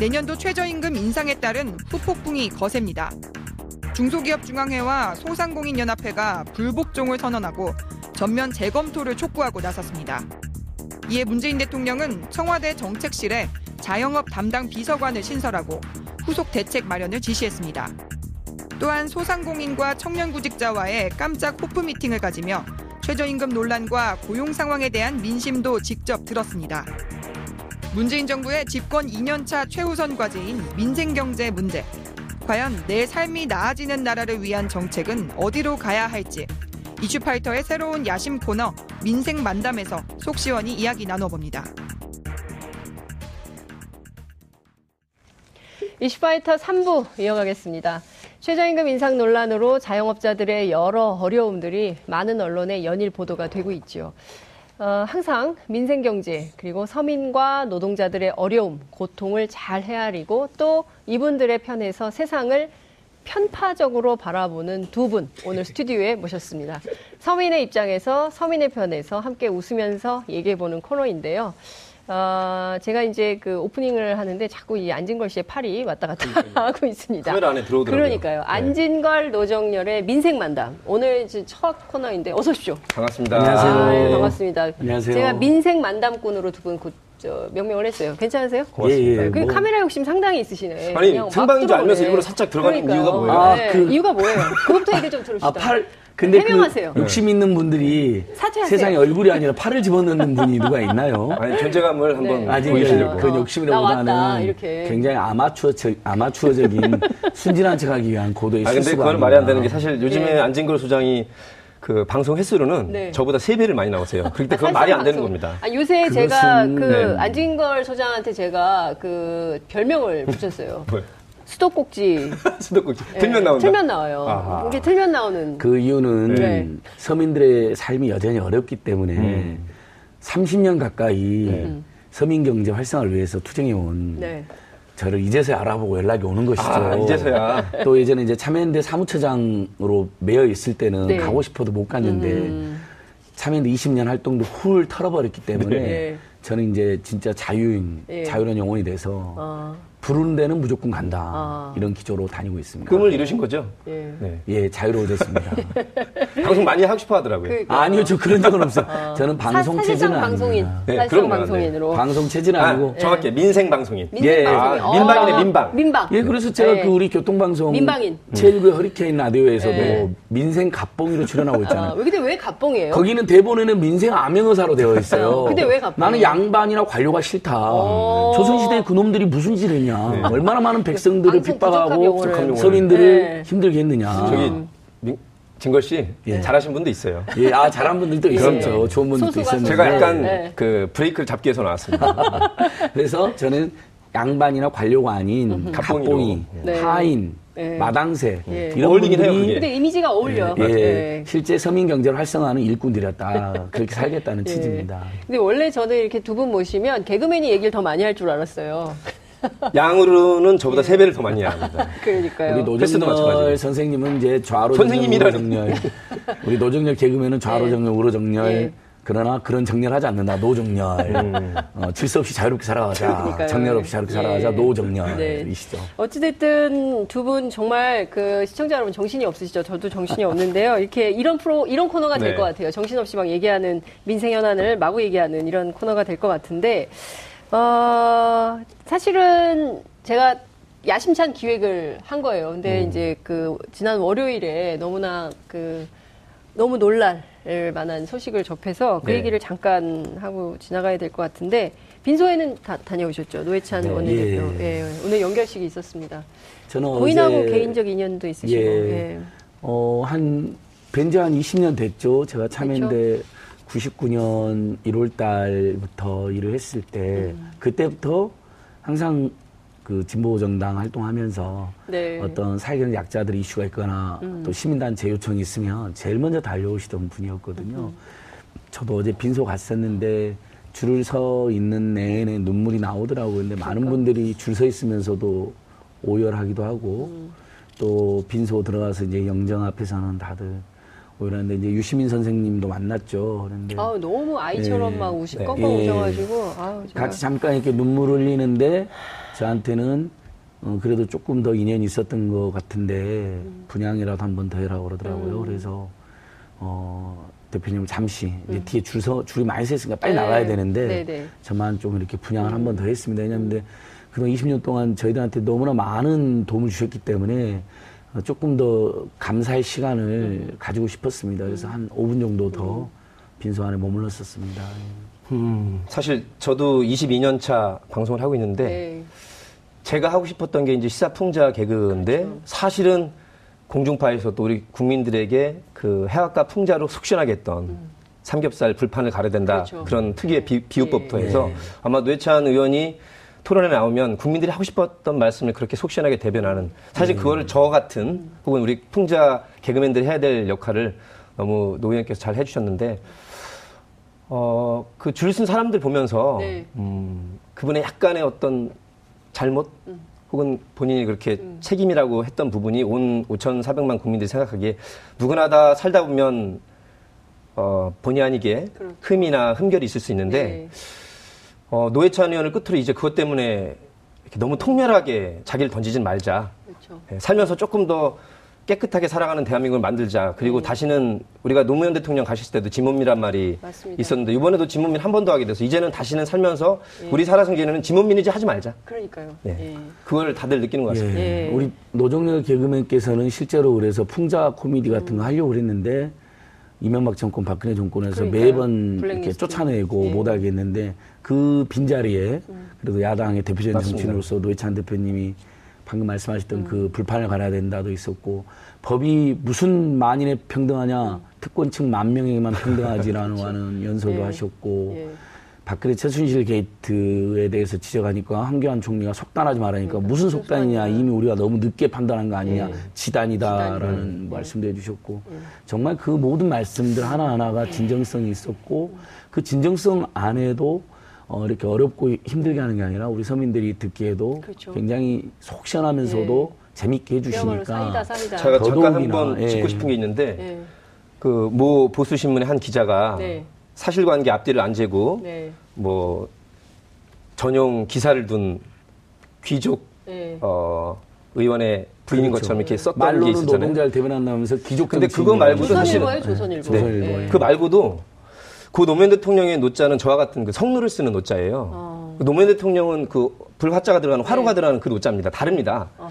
내년도 최저임금 인상에 따른 후폭풍이 거셉니다. 중소기업중앙회와 소상공인연합회가 불복종을 선언하고 전면 재검토를 촉구하고 나섰습니다. 이에 문재인 대통령은 청와대 정책실에 자영업 담당 비서관을 신설하고 후속 대책 마련을 지시했습니다. 또한 소상공인과 청년구직자와의 깜짝 호프 미팅을 가지며 최저임금 논란과 고용 상황에 대한 민심도 직접 들었습니다. 문재인 정부의 집권 2년차 최우선 과제인 민생경제 문제. 과연 내 삶이 나아지는 나라를 위한 정책은 어디로 가야 할지 이슈파이터의 새로운 야심 코너 민생 만담에서 속 시원히 이야기 나눠봅니다. 이슈파이터 3부 이어가겠습니다. 최저임금 인상 논란으로 자영업자들의 여러 어려움들이 많은 언론에 연일 보도가 되고 있죠. 어, 항상 민생 경제 그리고 서민과 노동자들의 어려움, 고통을 잘 헤아리고 또 이분들의 편에서 세상을 편파적으로 바라보는 두 분 오늘 스튜디오에 모셨습니다. 서민의 입장에서 서민의 편에서 함께 웃으면서 얘기해 보는 코너인데요. 어, 제가 이제 그 오프닝을 하는데 자꾸 이 안진걸 씨의 팔이 왔다 갔다 하고 있습니다. 카메라 안에 들어오더라고요. 그러니까요. 네. 안진걸 노정열의 민생 만담. 오늘 이제 첫 코너인데 어서 오십시오. 반갑습니다. 안녕하세요. 아, 예, 반갑습니다. 안녕하세요. 제가 민생 만담꾼으로 두분 명명을 했어요. 괜찮으세요? 고맙습니다. 예, 예. 그 뭐. 카메라 욕심 상당히 있으시네. 아니, 생방인 줄. 알면서 일부러 살짝 들어가는 그러니까요. 이유가 뭐예요? 아, 네, 그- 이유가 뭐예요? 그것부터 얘기 좀 들읍시다. 아, 팔, 근데 해명하세요. 그 욕심 있는 분들이 사퇴하세요. 세상에 얼굴이 아니라 팔을 집어넣는 분이 누가 있나요? 아니, 존재감을 한번 네. 아직 보여주려고. 그 욕심이라보다는 이렇게. 굉장히 아마추어적, 아마추어적인 순진한 척하기 위한 고도의 아, 근데 그건 말이 안 되는 게. 사실 요즘에 네. 안진걸 소장이 그 방송 횟수로는 네. 저보다 세배를 많이 나오세요. 그럴 때 그건 말이 안 되는 겁니다. 아, 요새 그것은- 제가 그 네. 안진걸 소장한테 제가 그 별명을 붙였어요. 수도꼭지. 수도꼭지. 예, 틀면 나온다. 틀면 나와요. 아하. 이게 틀면 나오는. 그 이유는 네. 서민들의 삶이 여전히 어렵기 때문에 음. 30년 가까이 서민 경제 활성화를 위해서 투쟁해온 네. 저를 이제서야 알아보고 연락이 오는 것이죠. 아, 이제서야. 또 예전에 이제 참여연대 사무처장으로 매여 있을 때는 네. 가고 싶어도 못 갔는데 음. 참여연대 20년 활동도 훌 털어버렸기 때문에 네. 저는 이제 진짜 자유인, 예. 자유로운 영혼이 돼서 어, 부르는 데는 무조건 간다. 아. 이런 기조로 다니고 있습니다. 꿈을 이루신 거죠? 예. 네. 예, 자유로워졌습니다. 방송 많이 하고 싶어 하더라고요. 그- 아니요, 저 그런 적은 없어요. 저는 방송 사, 체질은 사실상 방송인. 네, 사실상 그럼요. 방송인으로. 방송 체질은 아, 아니고 정확히 민생 방송인. 민생 예. 방송인. 아, 민방이네, 어, 민방. 민방. 예, 그래서 제가 네. 그 우리 교통방송 민방인. 제1구 허리케인 라디오에서도 네. 민생 갑봉이로 출연하고 있잖아요. 아, 왜 근데 왜 갑봉이에요? 거기는 대본에는 민생 암행어사로 되어 있어요. 어, 근데 왜 갑봉이에요? 나는 양반이나 관료가 싫다. 어. 조선시대에 그놈들이 무슨 짓을 했냐. 얼마나 많은 백성들을 핍박하고. 서민들을 네. 힘들게 했느냐. 저기, 민, 진걸 씨, 예. 잘하신 분도 있어요. 예, 아, 잘한 분들도 있었죠. 좋은 분들도 있었는데. 제가 약간 네. 그 브레이크를 잡기 위해서 나왔습니다. 그래서 저는 양반이나 관료가 아닌. 갑봉이, 네. 하인, 네. 마당새 예. 이런 어울리긴 해요, 분들이 그게. 근데 이미지가 어울려. 예, 네. 실제 서민 경제를 활성화하는 일꾼들이었다. 그렇게 살겠다는 예. 취지입니다. 근데 원래 저는 이렇게 두 분 모시면 개그맨이 얘기를 더 많이 할 줄 알았어요. 양으로는 저보다 세 배를 더 많이 해야 합니다. 그러니까요. 우리 마찬가지고. 선생님은 이제 좌로 선생님이라니. 정렬. 우리 노정열 개그맨은 좌로 예. 정렬, 우로 정렬. 예. 그러나 그런 정렬하지 않는다. 노정렬. 음. 어, 질서 없이 자유롭게 살아가자. 그러니까요. 정렬 없이 자유롭게 예. 살아가자. 네. 노정렬이시죠. 어찌됐든 두 분 정말 그 시청자 여러분 정신이 없으시죠? 저도 정신이 없는데요. 이렇게 이런 프로, 이런 코너가 될 네. 것 같아요. 정신없이 막 얘기하는 민생 현안을 마구 얘기하는 이런 코너가 될 것 같은데, 어, 사실은 제가 야심찬 기획을 한 거예요. 근데 이제 그 지난 월요일에 너무나 그 너무 놀랄 만한 소식을 접해서 그 네. 얘기를 잠깐 하고 지나가야 될 것 같은데 빈소에는 다 다녀오셨죠 노회찬 네. 원내대표. 예. 예. 오늘 연결식이 있었습니다. 저는 고인하고 개인적 인연도 있으시고. 예. 예. 어, 한, 뵌지 한 20년 됐죠. 제가 참여인데 99년 1월 달부터 일을 했을 때, 음. 그때부터 항상 그 진보 정당 활동하면서 네. 어떤 사회적 약자들 이슈가 있거나 음. 또 시민단체 요청이 있으면 제일 먼저 달려오시던 분이었거든요. 음. 저도 어제 빈소 갔었는데 줄을 서 있는 내내 눈물이 나오더라고요. 근데 많은 그러니까. 분들이 줄 서 있으면서도 오열하기도 하고 음. 또 빈소 들어가서 이제 영정 앞에서는 다들 오열하는데 이제 유시민 선생님도 만났죠. 그런데 아우 너무 아이처럼 예. 막 우시 네. 껌껌 예. 우셔가지고 아우 제가 같이 잠깐 이렇게 눈물 흘리는데 저한테는 어, 그래도 조금 더 인연이 있었던 것 같은데 분양이라도 한 번 더 해라고 그러더라고요. 음. 그래서 어, 대표님 잠시 이제 뒤에 줄 서, 줄이 많이 서 있으니까 빨리 네. 나가야 되는데 네, 네. 저만 좀 이렇게 분양을 한번 더 했습니다. 왜냐하면 그동안 20년 동안 저희들한테 너무나 많은 도움을 주셨기 때문에 어, 조금 더 감사의 시간을 음. 가지고 싶었습니다. 그래서 한 5분 정도 더 빈소 안에 머물렀었습니다. 음, 사실 저도 22년 차 방송을 하고 있는데 네. 제가 하고 싶었던 게 이제 시사풍자 개그인데 그렇죠. 사실은 공중파에서 또 우리 국민들에게 그 해학과 풍자로 속시원하게 했던 삼겹살 불판을 가려야 된다 음. 그렇죠. 그런 특유의 비, 비유법부터 네. 해서 아마 뇌찬 의원이 토론에 나오면 국민들이 하고 싶었던 말씀을 그렇게 속 시원하게 대변하는 사실 그거를 저 같은 혹은 우리 풍자 개그맨들이 해야 될 역할을 너무 노 의원께서 잘 해주셨는데 어, 그 줄 쓴 사람들 보면서 네. 음, 그분의 약간의 어떤 잘못 음. 혹은 본인이 그렇게 책임이라고 했던 부분이 온 5,400만 국민들이 생각하기에 누구나 다 살다 보면 어, 본의 아니게 그렇죠. 흠이나 흠결이 있을 수 있는데 네. 어, 노회찬 의원을 끝으로 이제 그것 때문에 이렇게 너무 통렬하게 자기를 던지진 말자. 그렇죠. 예, 살면서 조금 더 깨끗하게 살아가는 대한민국을 만들자. 그리고 다시는 우리가 노무현 대통령 가셨을 때도 지문미란 말이 맞습니다. 있었는데 이번에도 지문민 한 번 더 하게 돼서 이제는 다시는 살면서 예. 우리 살아생전에는 지문민이지 하지 말자. 그러니까요. 예. 예. 그걸 다들 느끼는 것 같습니다. 예. 예. 우리 노정열 개그맨께서는 실제로 그래서 풍자 코미디 같은 거 하려고 그랬는데 이명박 정권, 박근혜 정권에서 그러니까요. 매번 이렇게. 쫓아내고 예. 음. 못 하게 했는데 그 빈자리에 그래도 야당의 대표적인 맞습니다. 정치인으로서 노회찬 대표님이 방금 말씀하셨던 음. 그 불판을 갈아야 된다도 있었고 법이 무슨 만인에 평등하냐 음. 특권층 만 명에게만 평등하지라는 하는 연설도 예. 하셨고 예. 박근혜 최순실 게이트에 대해서 지적하니까 한교안 총리가 속단하지 말라니까 그러니까 무슨 속단이냐. 이미 우리가 너무 늦게 판단한 거 아니냐 예. 지단이다라는 지단이다. 말씀도 해주셨고 정말 그 모든 말씀들 하나하나가 진정성이 있었고 그 진정성 안에도 어, 이렇게 어렵고 힘들게 하는 게 아니라 우리 서민들이 듣기에도 그렇죠. 굉장히 속 시원하면서도 재밌게 그야말로 해주시니까 사이다 사이다. 제가 잠깐 한번 예. 짚고 싶은 게 있는데 예. 그모 보수 신문의 한 기자가 네. 사실관계 앞뒤를 안 재고 네. 뭐 전용 기사를 둔 귀족 예. 어, 의원의 부인인 그렇죠. 것처럼 이렇게 썼던 게 말로는 있었잖아요. 노동자를 대변한다면서 기족 근데 그거 말고도 사실은- 조선일보예요, 조선일보. 네. 그 말고도 그 노무현 대통령의 노자는 저와 같은 그 성누를 쓰는 노자예요. 어. 그 노무현 대통령은 그 불화자가 들어가는 화로가 네. 들어가는 그 노자입니다. 다릅니다. 어허.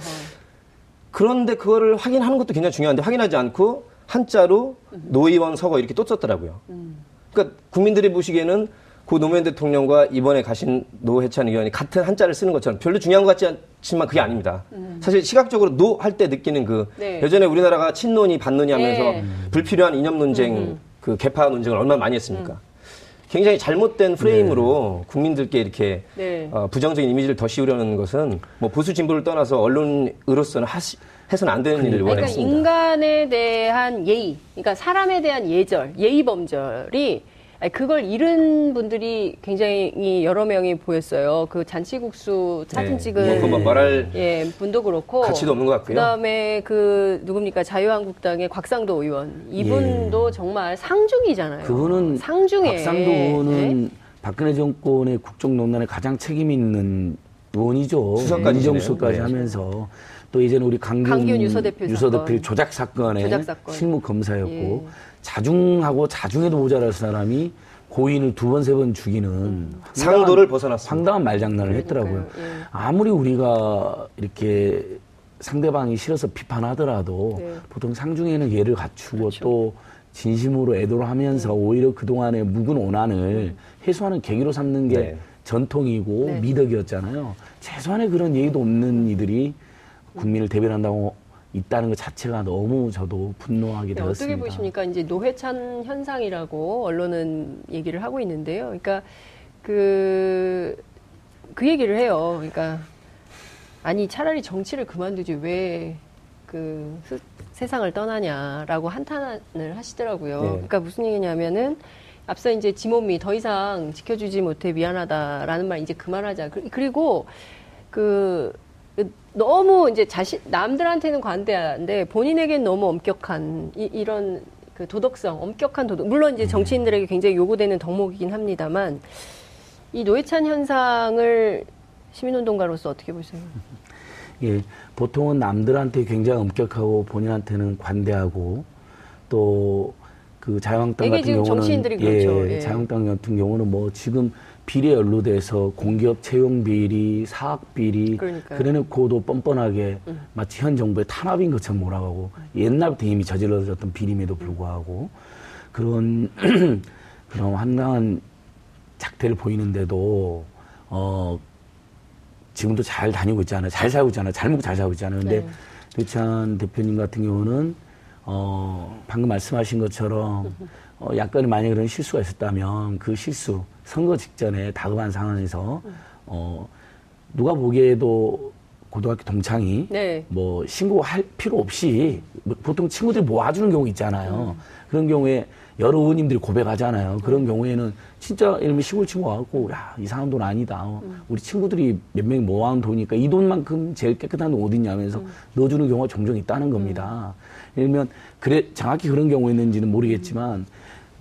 그런데 그거를 확인하는 것도 굉장히 중요한데 확인하지 않고 한자로 노의원 서거 이렇게 또 썼더라고요. 음. 그러니까 국민들이 보시기에는 그 노무현 대통령과 이번에 가신 노회찬 의원이 같은 한자를 쓰는 것처럼 별로 중요한 것 같지 않지만 그게 아닙니다. 사실 시각적으로 노 할 때 느끼는 그 음. 네. 예전에 우리나라가 친노니 반노니 하면서 네. 불필요한 이념 논쟁 그 계파 논쟁을 얼마나 많이 했습니까? 굉장히 잘못된 프레임으로 국민들께 이렇게 네. 어, 부정적인 이미지를 더 씌우려는 것은 뭐 보수 진보를 떠나서 언론으로서는 하시, 해서는 안 되는 일을 그러니까 원했습니다. 인간에 대한 예의, 그러니까 사람에 대한 예절, 예의 범절이 그걸 잃은 분들이 굉장히 여러 명이 보였어요. 그 잔치국수 사진 네. 찍은 뭐뭐 말할 예 분도 그렇고 가치도 없는 것 같고요. 그다음에 그 누굽니까 자유한국당의 곽상도 의원 이분도 정말 상중이잖아요. 그분은 상중에 박상도 네? 의원은 박근혜 정권의 국정농단에 가장 책임 있는 의원이죠. 수석까지 민정수석까지 지내요. 네. 하면서 또 예전에 우리 강균, 강균 유서대표 사건. 조작 사건의 조작 사건. 실무 검사였고 예. 자중하고 자중에도 모자랄 사람이 고인을 두 번 세 번 죽이는 상도를 황당한- 벗어났습니다. 황당한 말장난을 했더라고요. 그러니까요. 예. 아무리 우리가 이렇게 상대방이 싫어서 비판하더라도 네. 보통 상중에는 예를 갖추고 그렇죠. 또 진심으로 애도를 하면서 오히려 그동안의 묵은 오난을 해소하는 계기로 삼는 게 네. 전통이고 네. 미덕이었잖아요. 최소한의 그런 예의도 없는 이들이 국민을 대변한다고 있다는 것 자체가 너무 저도 분노하게 네, 되었습니다. 어떻게 보십니까? 이제 노회찬 현상이라고 언론은 얘기를 하고 있는데요. 그러니까 그, 그 얘기를 해요. 그러니까 아니 차라리 정치를 그만두지 왜 그 세상을 떠나냐라고 한탄을 하시더라고요. 네. 그러니까 무슨 얘기냐면은 앞서 이제 지몸이 더 이상 지켜주지 못해 미안하다라는 말 이제 그만하자. 그- 그리고 그 너무 이제 자신 남들한테는 관대한데 본인에겐 너무 엄격한 이, 런 그 도덕성, 엄격한 도덕. 물론 이제 정치인들에게 굉장히 요구되는 덕목이긴 합니다만 이 노회찬 현상을 시민운동가로서 어떻게 보세요? 예, 보통은 남들한테 굉장히 엄격하고 본인한테는 관대하고 또 그 자유한국당 같은 경우는 정치인들이 그렇죠. 예, 예. 자유한국당 같은 경우는 뭐 지금 비리에 연루돼서 공기업 채용 비리, 사학 비리 그러니까요. 음. 그래놓고도 뻔뻔하게 마치 현 정부의 탄압인 것처럼 몰아가고 옛날부터 이미 저질러졌던 비림에도 불구하고 그런 그런 황당한 작태를 보이는데도 어 지금도 잘 다니고 있잖아요. 잘 살고 있잖아요. 잘 먹고 잘 살고 있잖아요. 근데 네. 노찬 대표님 같은 경우는 어 방금 말씀하신 것처럼 어 약간의 만약에 그런 실수가 있었다면 그 실수 선거 직전에 다급한 상황에서 어 누가 보기에도 고등학교 동창이 네. 뭐 신고할 필요 없이 뭐 보통 친구들이 모아주는 경우 있잖아요. 그런 경우에 여러 의원님들이 고백하잖아요. 그런 경우에는 진짜 예를 들면 시골 친구 와갖고 야 이상한 돈 아니다. 우리 친구들이 몇 명이 모아온 돈이니까 이 돈만큼 제일 깨끗한 돈 어딨냐 하면서 넣어주는 경우가 종종 있다는 겁니다. 예를 들면 그래 정확히 그런 경우 있는지는 모르겠지만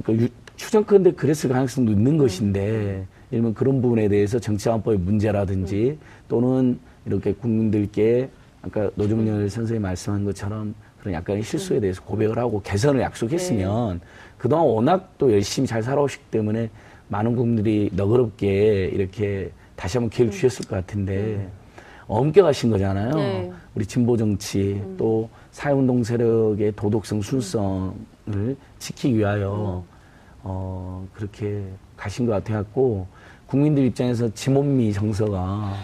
그러니까 유- 추정컨대 그랬을 가능성도 있는 것인데 예를 들면 그런 부분에 대해서 정치화법의 문제라든지 또는 이렇게 국민들께 아까 노정열 선생님이 말씀한 것처럼 그런 약간의 실수에 대해서 고백을 하고 개선을 약속했으면 그동안 워낙 또 열심히 잘 살아오셨기 때문에 많은 국민들이 너그럽게 이렇게 다시 한번 기회를 주셨을 것 같은데 엄격하신 거잖아요. 네. 우리 진보 정치 또 사회운동 세력의 도덕성 순성을 지키기 위하여 어 그렇게 가신 것 같아갖고 국민들 입장에서 지몬미 정서가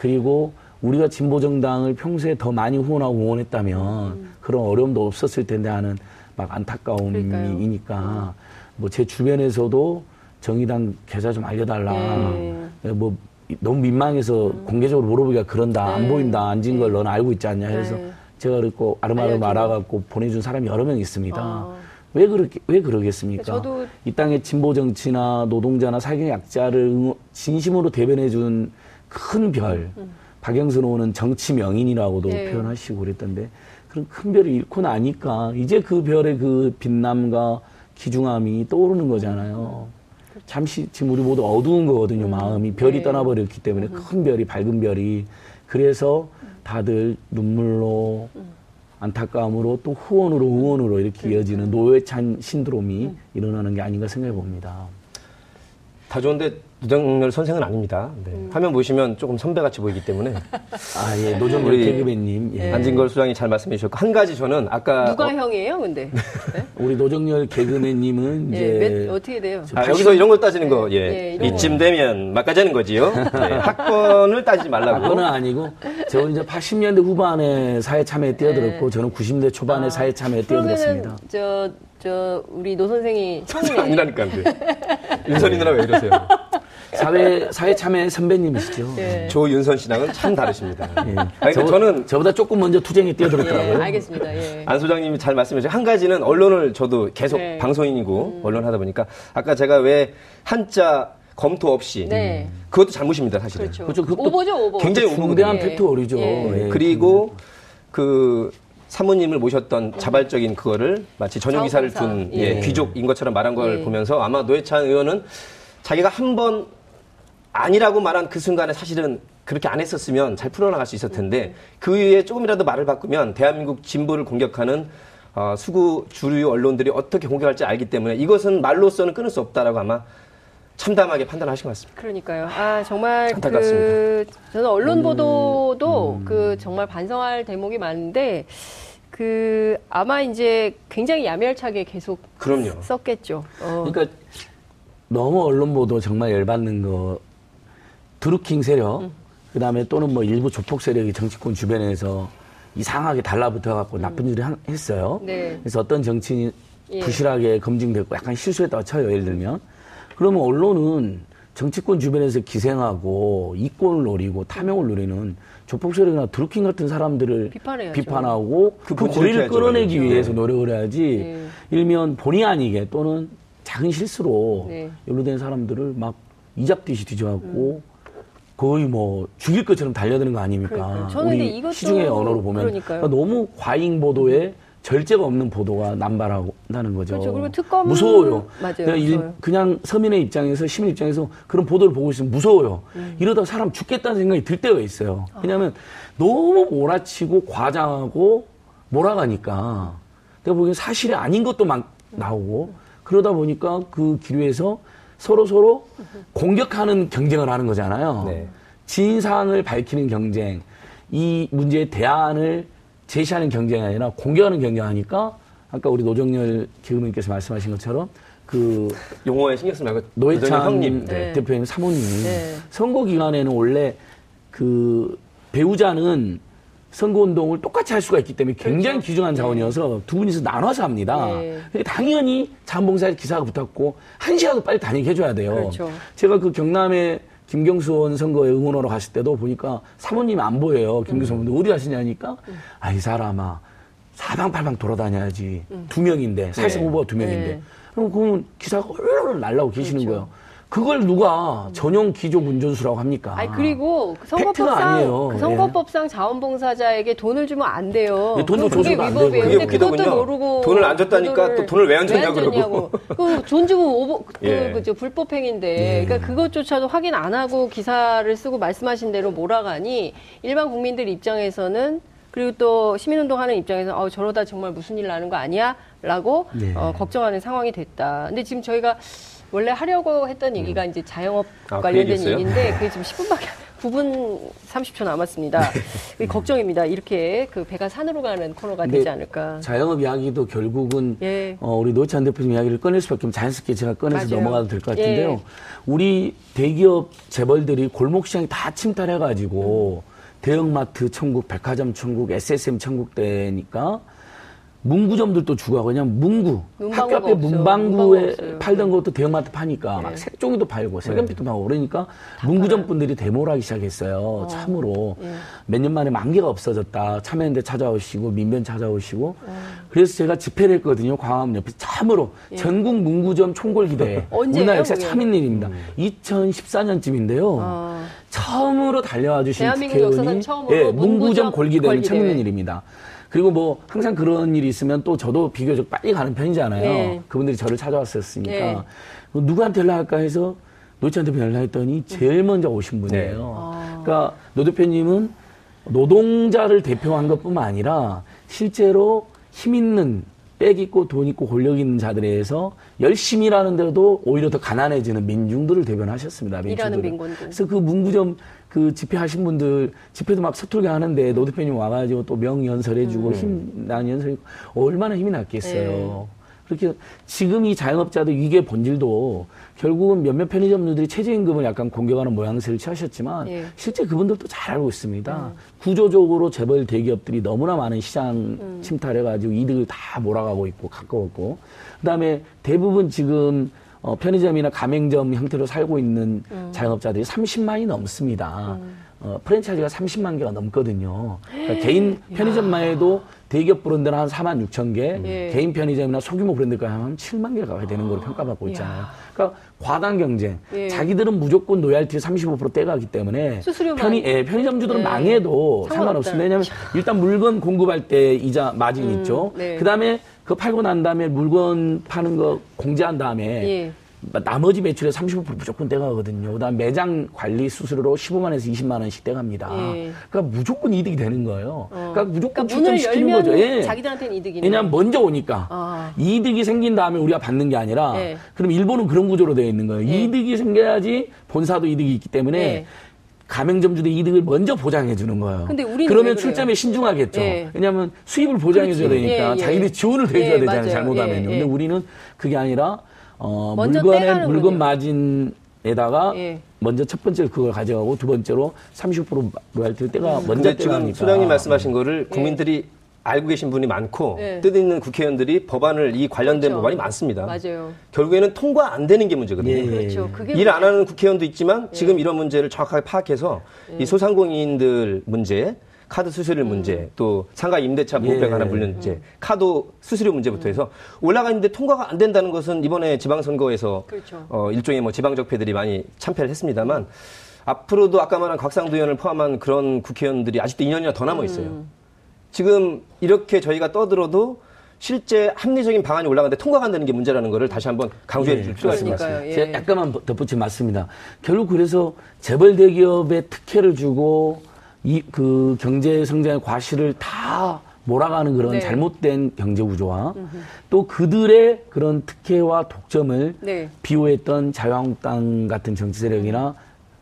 그리고 우리가 진보 정당을 평소에 더 많이 후원하고 응원했다면 그런 어려움도 없었을 텐데 하는 막 안타까움이니까 뭐 제 주변에서도 정의당 계좌 좀 알려달라. 예. 뭐 너무 민망해서 공개적으로 물어보기가 그런다 안 네. 보인다 앉은 걸 너는 알고 있지 않냐 해서 네. 제가 그랬고 아름아름. 알아갖고 보내준 사람이 여러 명 있습니다. 아. 왜 그렇게 왜 그러겠습니까? 저도- 이 땅의 진보 정치나 노동자나 사회 약자를 진심으로 대변해 준 큰 별. 박영선 의원은 정치 명인이라고도 음. 네. 표현하시고 그랬던데 그런 큰 별을 잃고 나니까 이제 그 별의 그 빛남과 기중함이 떠오르는 거잖아요. 잠시 지금 우리 모두 어두운 거거든요, 마음이. 별이 네. 떠나버렸기 때문에 큰 별이, 밝은 별이. 그래서 다들 눈물로 안타까움으로 또 후원으로 의원으로 이렇게 이어지는 노회찬 신드롬이 일어나는 게 아닌가 생각해 봅니다. 다 좋은데 노정열 선생은 아닙니다. 네. 음. 화면 보시면 조금 선배같이 보이기 때문에 아, 예. 노정열 개그맨님. 예. 안진걸 수장이 잘 말씀해 주셨고 한 가지 저는 아까 누가 어, 형이에요, 근데? 네? 우리 노정열 개그맨님은 예, 이제 몇, 어떻게 돼요? 아, 여기서 이런 걸 따지는 거, 예, 예. 이쯤 되면 막가자는 거지요. 예, 학번을 따지지 말라고. 그건 아니고 저는 이제 80년대 후반에 사회 참여에 뛰어들었고 저는 90년대 초반에 사회 참여에 뛰어들었습니다. 네. 아, 저, 저 우리 노 선생이 형이네. 아니라니까, 근데. 윤선이 누나 왜 이러세요? 사회 사회 참여 선배님이시죠. 예. 조윤선 씨랑은 참 다르십니다. 예. 아니, 저, 저는 저보다 조금 먼저 투쟁에 예, 뛰어들었더라고요. 알겠습니다. 예. 안 소장님이 잘 말씀해 주신 한 가지는 언론을 저도 계속 네. 음. 방송인이고 언론 하다 보니까 아까 제가 왜 한자 검토 없이 네. 그것도 잘못입니다 사실은. 그렇죠. 그렇죠. 오버죠, 오버. 굉장히 오버거든요. 중대한 예. 팩트오리죠. 예. 예. 그리고 그 사모님을 모셨던 자발적인 그거를 마치 전용 기사를 둔. 예, 예. 귀족인 것처럼 말한 걸 예. 보면서 아마 노회찬 의원은 자기가 한 번 아니라고 말한 그 순간에 사실은 그렇게 안 했었으면 잘 풀어나갈 수 있었을 텐데 그 이후에 조금이라도 말을 바꾸면 대한민국 진보를 공격하는 어, 수구 주류 언론들이 어떻게 공격할지 알기 때문에 이것은 말로서는 끊을 수 없다라고 아마 참담하게 판단하신 것 같습니다. 그러니까요. 아 정말 그 안타깝습니다. 저는 언론 보도도 그 정말 반성할 대목이 많은데 그 아마 이제 굉장히 야멸차게 계속 그럼요. 썼겠죠. 어. 그러니까 너무 언론 보도 정말 열받는 거 드루킹 세력 음. 그다음에 또는 뭐 일부 조폭 세력이 정치권 주변에서 이상하게 달라붙어 갖고 나쁜 일을 한- 했어요. 음. 네. 그래서 어떤 정치인이 예. 부실하게 검증됐고 약간 실수했다고 쳐요. 예를 들면 그러면 언론은 정치권 주변에서 기생하고 이권을 노리고 탐욕을 노리는 조폭 세력이나 드루킹 같은 사람들을 비판해야죠. 비판하고 그 그 고리를 끌어내기 그렇죠. 위해서 노력을 해야지 네. 일면 본의 아니게 또는 작은 실수로 네. 연루된 사람들을 막 이잡듯이 뒤져갖고 거의 뭐 죽일 것처럼 달려드는 거 아닙니까? 근데 우리 이것도 시중의 언어로 보면. 그러니까 너무 과잉 보도에 절제가 없는 보도가 남발한다는 거죠. 그렇죠. 그리고 특검- 무서워요. 맞아요. 그냥, 일- 무서워요. 그냥 서민의 입장에서 시민 입장에서 그런 보도를 보고 있으면 무서워요. 음. 이러다 사람 죽겠다는 생각이 들 때가 있어요. 왜냐하면 너무 몰아치고 과장하고 몰아가니까 내가 보기엔 사실이 아닌 것도 막 나오고 그러다 보니까 그 기류에서 서로 서로 공격하는 경쟁을 하는 거잖아요. 네. 진상을 밝히는 경쟁, 이 문제의 대안을 제시하는 경쟁이 아니라 공격하는 경쟁하니까 아까 우리 노정열 기금님께서 말씀하신 것처럼 그 용어에 신경 쓰지 말고 노회찬 형님. 네. 대표님 사모님이 네. 선거 기간에는 원래 그 배우자는 선거 운동을 똑같이 할 수가 있기 때문에 굉장히 귀중한 자원이어서 두 분이서 나눠서 합니다. 그렇죠. 네. 당연히 자원봉사에 기사가 붙었고 한 시라도 빨리 다니게 해줘야 돼요. 그렇죠. 제가 그 경남에 김경수 의원 선거에 응원하러 갔을 때도 보니까 사모님이 안 보여요. 김경수 음. 의원도 어디 가시냐니까 아 이 사람아 사방팔방 돌아다녀야지 두 명인데 사실 네. 후보가 두 명인데 네. 그럼 그러면 기사가 헐헐 날라고 계시는 그렇죠. 거예요. 그걸 누가 전용 기조 운전수라고 합니까? 아니 그리고 그 선거법상. 그 선거법상 자원봉사자에게 돈을 주면 안 돼요. 예, 돈도 그게 안 위법이에요. 그게 그것도. 모르고 돈을 안 줬다니까 또 돈을 왜 안 줬냐고 그러고. 그돈 주고 오버 그, 예. 그죠 불법행인데 그러니까 그것조차도 확인 안 하고 기사를 쓰고 말씀하신 대로 몰아가니 일반 국민들 입장에서는 그리고 또 시민운동하는 입장에서 어 저러다 정말 무슨 일 나는 거 아니야?라고 네. 어, 걱정하는 상황이 됐다. 근데 지금 저희가 원래 하려고 했던 얘기가 이제 자영업 아, 그 관련된 얘기였어요? 얘기인데 그게 지금 10분밖에 9분 30초 남았습니다. 그게 걱정입니다. 이렇게 그 배가 산으로 가는 코너가 되지 않을까. 자영업 이야기도 결국은 예. 어, 우리 노찬 대표님 이야기를 꺼낼 수밖에 없면 자연스럽게 제가 꺼내서 맞아요. 넘어가도 될 것 같은데요. 예. 우리 대기업 재벌들이 골목 시장이 다 침탈해가지고 대형마트 천국, 백화점 천국, SSM 천국 되니까 문구점들도 죽어가고 그냥 문구 학교 앞에. 문방구에. 팔던 것도 대형마트 파니까 네. 막 색종이도 팔고 색연필도 팔고 그러니까 문구점 분들이 데모를 하기 시작했어요. 참으로 예. 몇년 만에 만개가 없어졌다. 참여연대 찾아오시고 민변 찾아오시고 어. 그래서 제가 집회를 했거든요. 광화문 옆에 참으로 전국 문구점 총궐기대 예. 우리나라 역사 그게? 참 있는 일입니다. 2014년쯤인데요. 어. 처음으로 달려와 주신 국회의원이 예, 문구점 골기대는 골기대. 참 있는 일입니다. 그리고 뭐 항상 그런 일이 있으면 또 저도 비교적 빨리 가는 편이잖아요. 네. 그분들이 저를 찾아왔었으니까 네. 뭐 누구한테 연락할까 해서 노치 대표 연락했더니 제일 먼저 오신 분이에요. 네. 아. 그러니까 노 대표님은 노동자를 대표한 것뿐만 아니라 실제로 힘 있는 빽 있고 돈 있고 권력 있는 자들에 의해서 열심히 일하는데도 오히려 더 가난해지는 민중들을 대변하셨습니다. 민중들을. 민군들. 그래서 그 문구점 그 집회하신 분들 집회도 막 서툴게 하는데 노 대표님 와가지고 또 명연설해주고 힘난 연설해주고 얼마나 힘이 났겠어요. 네. 그렇게 지금 이 자영업자들 위기의 본질도 결국은 몇몇 편의점들이 최저임금을 약간 공격하는 모양새를 취하셨지만 예. 실제 그분들도 잘 알고 있습니다. 구조적으로 재벌 대기업들이 너무나 많은 시장 침탈해가지고 이득을 다 몰아가고 있고 가까웠고 그다음에 대부분 지금 어, 편의점이나 가맹점 형태로 살고 있는 자영업자들이 30만이 넘습니다. 어, 프랜차이즈가 30만 개가 넘거든요. 그러니까 개인 편의점만 해도 대기업 브랜드는 한 4만 6천 개, 예. 개인 편의점이나 소규모 브랜드가 하면 7만 개가 가야 되는 걸로 평가받고 있잖아요. 그러니까 과당 경쟁. 예. 자기들은 무조건 로얄티 35% 떼가기 때문에. 편의, 예, 편의점주들은 예. 망해도. 상관없습니다. 왜냐하면 일단 물건 공급할 때 이자 마진 있죠. 네. 그 다음에 그거 팔고 난 다음에 물건 파는 거 공제한 다음에 예. 나머지 매출의 35% 무조건 떼가거든요. 그다음 매장 관리 수수료로 15만에서 20만 원씩 떼갑니다. 예. 그러니까 무조건 이득이 되는 거예요. 그러니까 무조건 그러니까 문을 열면 거죠. 예. 자기들한테는 이득이네. 왜냐하면 먼저 오니까 아. 이득이 생긴 다음에 우리가 받는 게 아니라 예. 그럼 일본은 그런 구조로 되어 있는 거예요. 예. 이득이 생겨야지 본사도 이득이 있기 때문에 예. 가맹점주들의 이득을 먼저 보장해 주는 거예요. 근데 그러면? 출점에 신중하겠죠. 예. 왜냐하면 수입을 보장해 줘야. 되니까 예, 예. 자기들이 지원을 더 해줘야 예, 되잖아요. 맞아요. 잘못하면요. 예, 예. 근데 우리는 그게 아니라 어, 물건의. 물건 마진에다가 예. 먼저 첫 번째로 그걸 가져가고 두 번째로 30% 로얄티를 떼가 먼저 근데 지금 떼가니까. 소장님 말씀하신 거를 국민들이 알고 계신 분이 많고 예. 뜻있는 국회의원들이 법안을 이 관련된 그렇죠. 법안이 많습니다. 맞아요. 결국에는 통과 안 되는 게 문제거든요. 예. 그렇죠. 그게 일 안. 하는 국회의원도 있지만 지금 이런 문제를 정확하게 파악해서 이 소상공인들 문제, 카드 수수료 문제, 또 상가 임대차 보호에 예. 관한 문제, 카드 수수료 문제부터 해서 올라가 있는데 통과가 안 된다는 것은 이번에 지방선거에서 그렇죠. 어, 일종의 뭐 지방적폐들이 많이 참패를 했습니다만 앞으로도 아까 말한 곽상도 의원을 포함한 그런 국회의원들이 아직도 2년이나 더 남아 있어요. 지금 이렇게 저희가 떠들어도 실제 합리적인 방안이 올라가는데 통과가 안 되는 게 문제라는 것을 다시 한번 강조해 줄 필요가 있습니다. 예. 제가 약간만 덧붙이면 맞습니다. 결국 그래서 재벌 대기업에 특혜를 주고 이 그 경제 성장의 과실을 다 몰아가는 그런 네. 잘못된 경제 구조와 또 그들의 그런 특혜와 독점을 네. 비호했던 자유한국당 같은 정치 세력이나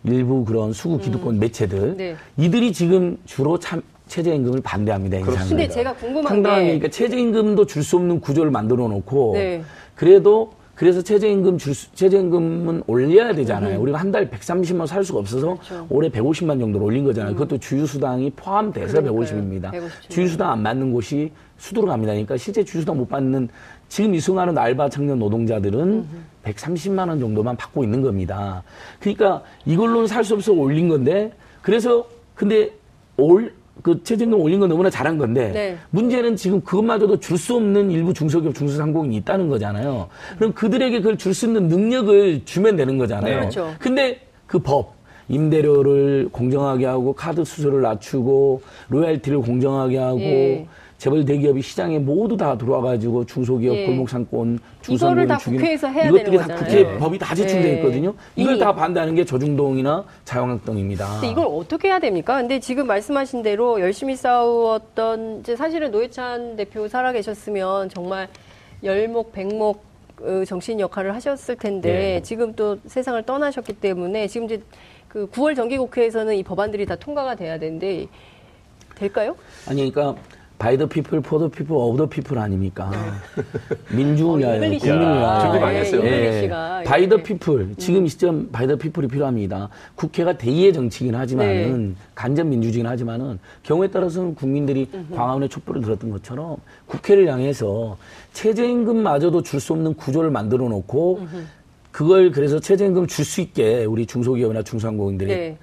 일부 그런 수구 기득권 매체들 네. 이들이 지금 주로 참 최저임금을 반대합니다. 근데 제가 궁금한 상당히 게 그러니까 최저임금도 줄 수 없는 구조를 만들어 놓고 네. 그래도 그래서 최저임금 줄 수- 최저임금은 올려야 되잖아요. 우리가 한 달 130만 원살 수가 없어서 음. 그렇죠. 올해 150만 정도로 올린 거잖아요. 그것도 주유수당이 포함돼서 그러니까요. 150입니다. 150. 주유수당 안 받는 곳이 수두로 갑니다. 그러니까 실제 주유수당 못 받는 지금 이 순간은 알바 청년 노동자들은 130만 원 정도만 받고 있는 겁니다. 그러니까 이걸로는 살 수 없어 올린 건데 그래서 근데 올 그 최저임금 올린 건 너무나 잘한 건데 네. 문제는 지금 그것마저도 줄 수 없는 일부 중소기업 중소상공인이 있다는 거잖아요. 그럼 그들에게 그걸 줄 수 있는 능력을 주면 되는 거잖아요. 네. 그렇죠. 근데 그 법, 임대료를 공정하게 하고 카드 수수료를 낮추고 로얄티를 공정하게 하고 예. 재벌 대기업이 시장에 모두 다 들어와가지고 중소기업 예. 골목상권 이거를 중소상공인 다 죽이는 국회에서 해야 이것들이 되는 다 거잖아요. 국회 네. 법이 다 제출돼 예. 있거든요. 이걸 이미- 다 반대하는 게 조중동이나 자유한국당입니다. 이걸 어떻게 해야 됩니까? 근데 지금 말씀하신 대로 열심히 싸웠던 이제 사실은 노회찬 대표 살아계셨으면 정말 열목 백목 어, 정신 역할을 하셨을 텐데 네. 지금 또 세상을 떠나셨기 때문에 지금 이제 그 9월 정기국회에서는 이 법안들이 다 통과가 돼야 되는데 될까요? 아니 그러니까 by the people for the people of the people 아닙니까? 어. 국민을 위하여 준비 많이 했어요. English가. by the 예. people 지금 이 시점 by the people이 필요합니다. 국회가 대의의 정치긴 하지만은 네. 간접 민주주의긴 하지만은 경우에 따라서는 국민들이 광화문에 촛불을 들었던 것처럼 국회를 향해서 최저임금마저도 줄 수 없는 구조를 만들어 놓고 그걸 그래서 최저임금을 줄수 있게 우리 중소기업이나 중소상공인들이 네.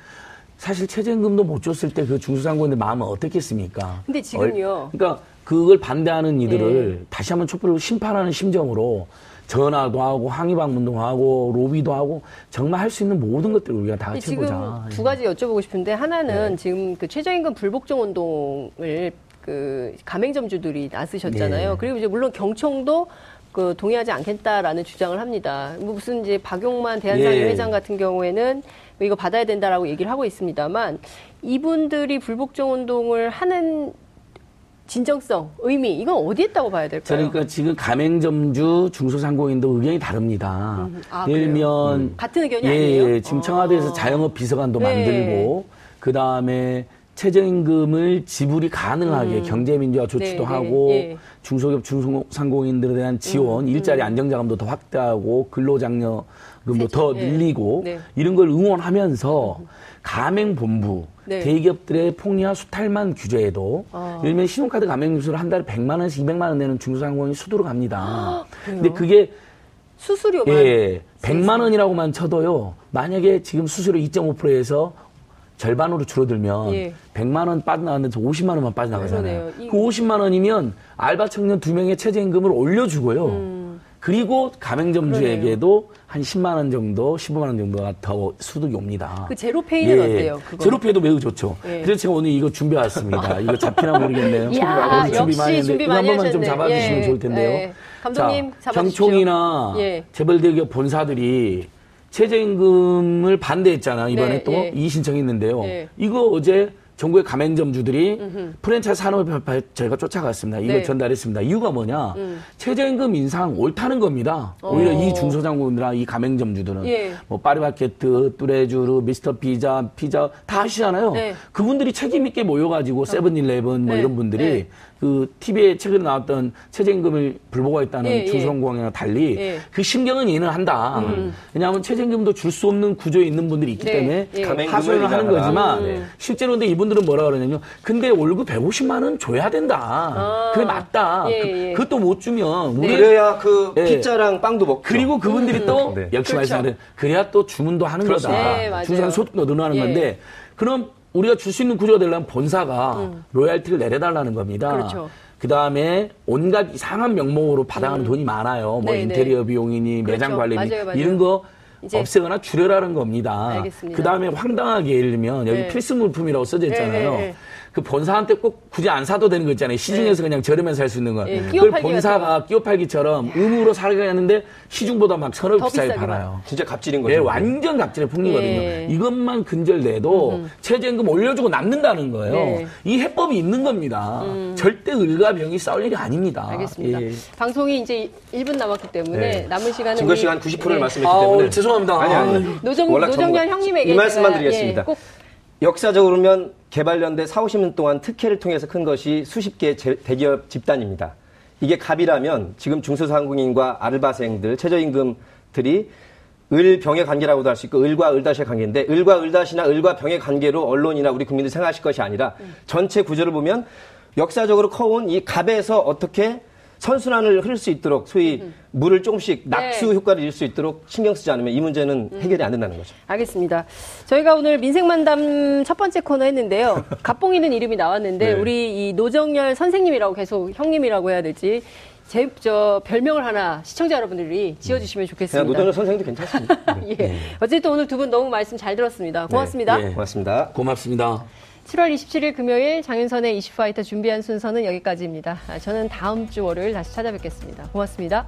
사실 최저임금도 못 줬을 때 그 중소상공인들 마음은 어떻겠습니까? 근데 지금요. 얼- 그러니까 그걸 반대하는 이들을 네. 다시 한번 촛불로 심판하는 심정으로 전화도 하고 항의 방문도 하고 로비도 하고 정말 할 수 있는 모든 것들을 우리가 다 같이 지금 해보자. 예. 두 가지 여쭤보고 싶은데 하나는 네. 지금 그 최저임금 불복종 운동을 그 가맹점주들이 나서셨잖아요. 네. 그리고 이제 물론 경총도 그 동의하지 않겠다라는 주장을 합니다. 뭐 무슨 이제 박용만 대한상인 예. 회장 같은 경우에는 뭐 이거 받아야 된다라고 얘기를 하고 있습니다만 이분들이 불복종 운동을 하는 진정성, 의미 이건 어디에 있다고 봐야 될까요? 그러니까 지금 가맹점주 중소상공인도 의견이 다릅니다. 음, 아, 예를? 들면 같은 의견이 예, 아니에요? 예. 지금 청와대에서 아. 자영업 비서관도 네. 만들고 그 다음에 최저임금을 지불이 가능하게 경제민주화 조치도 네, 네, 하고 예. 중소기업 중소상공인들에 대한 지원, 일자리 안정자금도 더 확대하고 근로장려 뭐더 세제, 예. 늘리고 네. 이런 걸 응원하면서 가맹본부 네. 대기업들의 폭리와 수탈만 규제해도 아. 예를 들면 신용카드 가맹점수를 한 달에 100만 원에서 200만 원 내는 중소상공인이 수두로 갑니다. 그래요? 근데 그게 수수료만 예, 100만 원이라고만 쳐도요. 만약에 지금 수수료 2.5%에서 절반으로 줄어들면 예. 100만 원 빠져나갔는데 50만 원만 빠져나가잖아요. 그러네요. 이- 그 50만 원이면 알바 청년 두 명의 최저임금을 올려주고요. 음. 그리고 가맹점주에게도 한 10만 원 정도, 15만 원 정도가 더 소득이 옵니다. 그 제로페이는 어때요? 그거? 예. 제로페이도 매우 좋죠. 예. 그래서 제가 오늘 이거 준비해왔습니다. 이거 잡히나 모르겠네요. 이야, 오늘 역시 했는데 준비 많이 한 번만 좀. 잡아주시면 예, 좋을 텐데요. 예. 감독님 자, 잡아주십시오. 경총이나 예. 재벌대기업 본사들이 최저임금을 반대했잖아 이번에 네, 또 예. 이의 신청했는데요. 예. 이거 어제 전국의 가맹점주들이 프랜차이즈 산업협회 저희가 쫓아갔습니다. 이걸 네. 전달했습니다. 이유가 뭐냐? 음. 최저임금 인상 옳다는 겁니다. 오히려 어. 이 중소상공인들이나 이 가맹점주들은 예. 뭐 파리바게트, 뚜레쥬르, 미스터 피자, 피자 다 하시잖아요. 네. 그분들이 책임 있게 모여가지고 세븐일레븐 뭐 네. 이런 분들이 네. 그 TV에 최근에 나왔던 최저임금을 불복하겠다는 예, 예. 중소상공인과 달리 예. 그 심경은 이해는 한다. 왜냐하면 최저임금도 줄 수 없는 구조에 있는 분들이 있기 네, 때문에 예. 하소연을 하는 얘기하라. 거지만 네. 실제로 근데 이분들은 뭐라 그러냐면 근데 월급 150만 원 줘야 된다. 아. 그게 맞다. 예, 그, 예. 그것도 못 주면 우리 그래야 그 예. 피자랑 빵도 먹고 그리고 그분들이 또 네. 역시 그렇죠. 말씀하신 그래야 또 주문도 하는 그렇죠. 거다. 네. 중소상 소득도 늘어나는 예. 건데 그럼 우리가 줄 수 있는 구조가 되려면 본사가 로얄티를 내려달라는 겁니다. 음. 그렇죠. 그 다음에 온갖 이상한 명목으로 받아가는 돈이 많아요. 뭐 네, 인테리어 비용이니 그렇죠. 매장 관리비 맞아요, 맞아요. 이런 거 없애거나 줄여라는 겁니다. 그 다음에 황당하게 예를 들면 여기 네. 필수 물품이라고 써져 있잖아요. 네, 네, 네. 그 본사한테 꼭 굳이 안 사도 되는 거 있잖아요. 시중에서 그냥 저렴해서 살 수 있는 거. 예, 끼워 그걸 본사가 끼워 팔기처럼 의무로 사게 하는데 시중보다 막 천억 더 비싸게 팔아요. 진짜 갑질인 거죠. 예, 완전 갑질의 풍리거든요. 예. 이것만 근절돼도 최저임금 올려주고 남는다는 거예요. 네. 이 해법이 있는 겁니다. 절대 을과 병이 싸울 일이 아닙니다. 알겠습니다. 예. 방송이 이제 1분 남았기 때문에 네. 남은 시간은 증거 시간 90%를 예. 말씀했기 때문에 죄송합니다. 아니 아니. 노정, 노정현 형님에게 이 말씀만 제가, 드리겠습니다. 예, 꼭 역사적으로면 개발연대 4, 50년 동안 특혜를 통해서 큰 것이 수십 개의 제- 대기업 집단입니다. 이게 갑이라면 지금 중소상공인과 아르바생들, 최저임금들이 을 병의 관계라고도 할 수 있고 을과 을다시의 관계인데 을과 을다시나 을과 병의 관계로 언론이나 우리 국민들이 생각하실 것이 아니라 전체 구조를 보면 역사적으로 커온 이 갑에서 어떻게 선순환을 흐를 수 있도록 소위 물을 조금씩 낙수 네. 효과를 잃을 수 있도록 신경 쓰지 않으면 이 문제는 해결이 안 된다는 거죠. 알겠습니다. 저희가 오늘 민생만담 첫 번째 코너 했는데요. 갑봉이는 이름이 나왔는데 네. 우리 이 노정열 선생님이라고 계속 형님이라고 해야 될지 제 저 별명을 하나 시청자 여러분들이 지어주시면 그냥 좋겠습니다. 노동요 선생도 괜찮습니다. 네. 예. 어쨌든 오늘 두 분 너무 말씀 잘 들었습니다. 고맙습니다. 예. 고맙습니다. 고맙습니다. 7월 27일 금요일 장윤선의 이슈파이터 준비한 순서는 여기까지입니다. 아, 저는 다음 주 월요일 다시 찾아뵙겠습니다. 고맙습니다.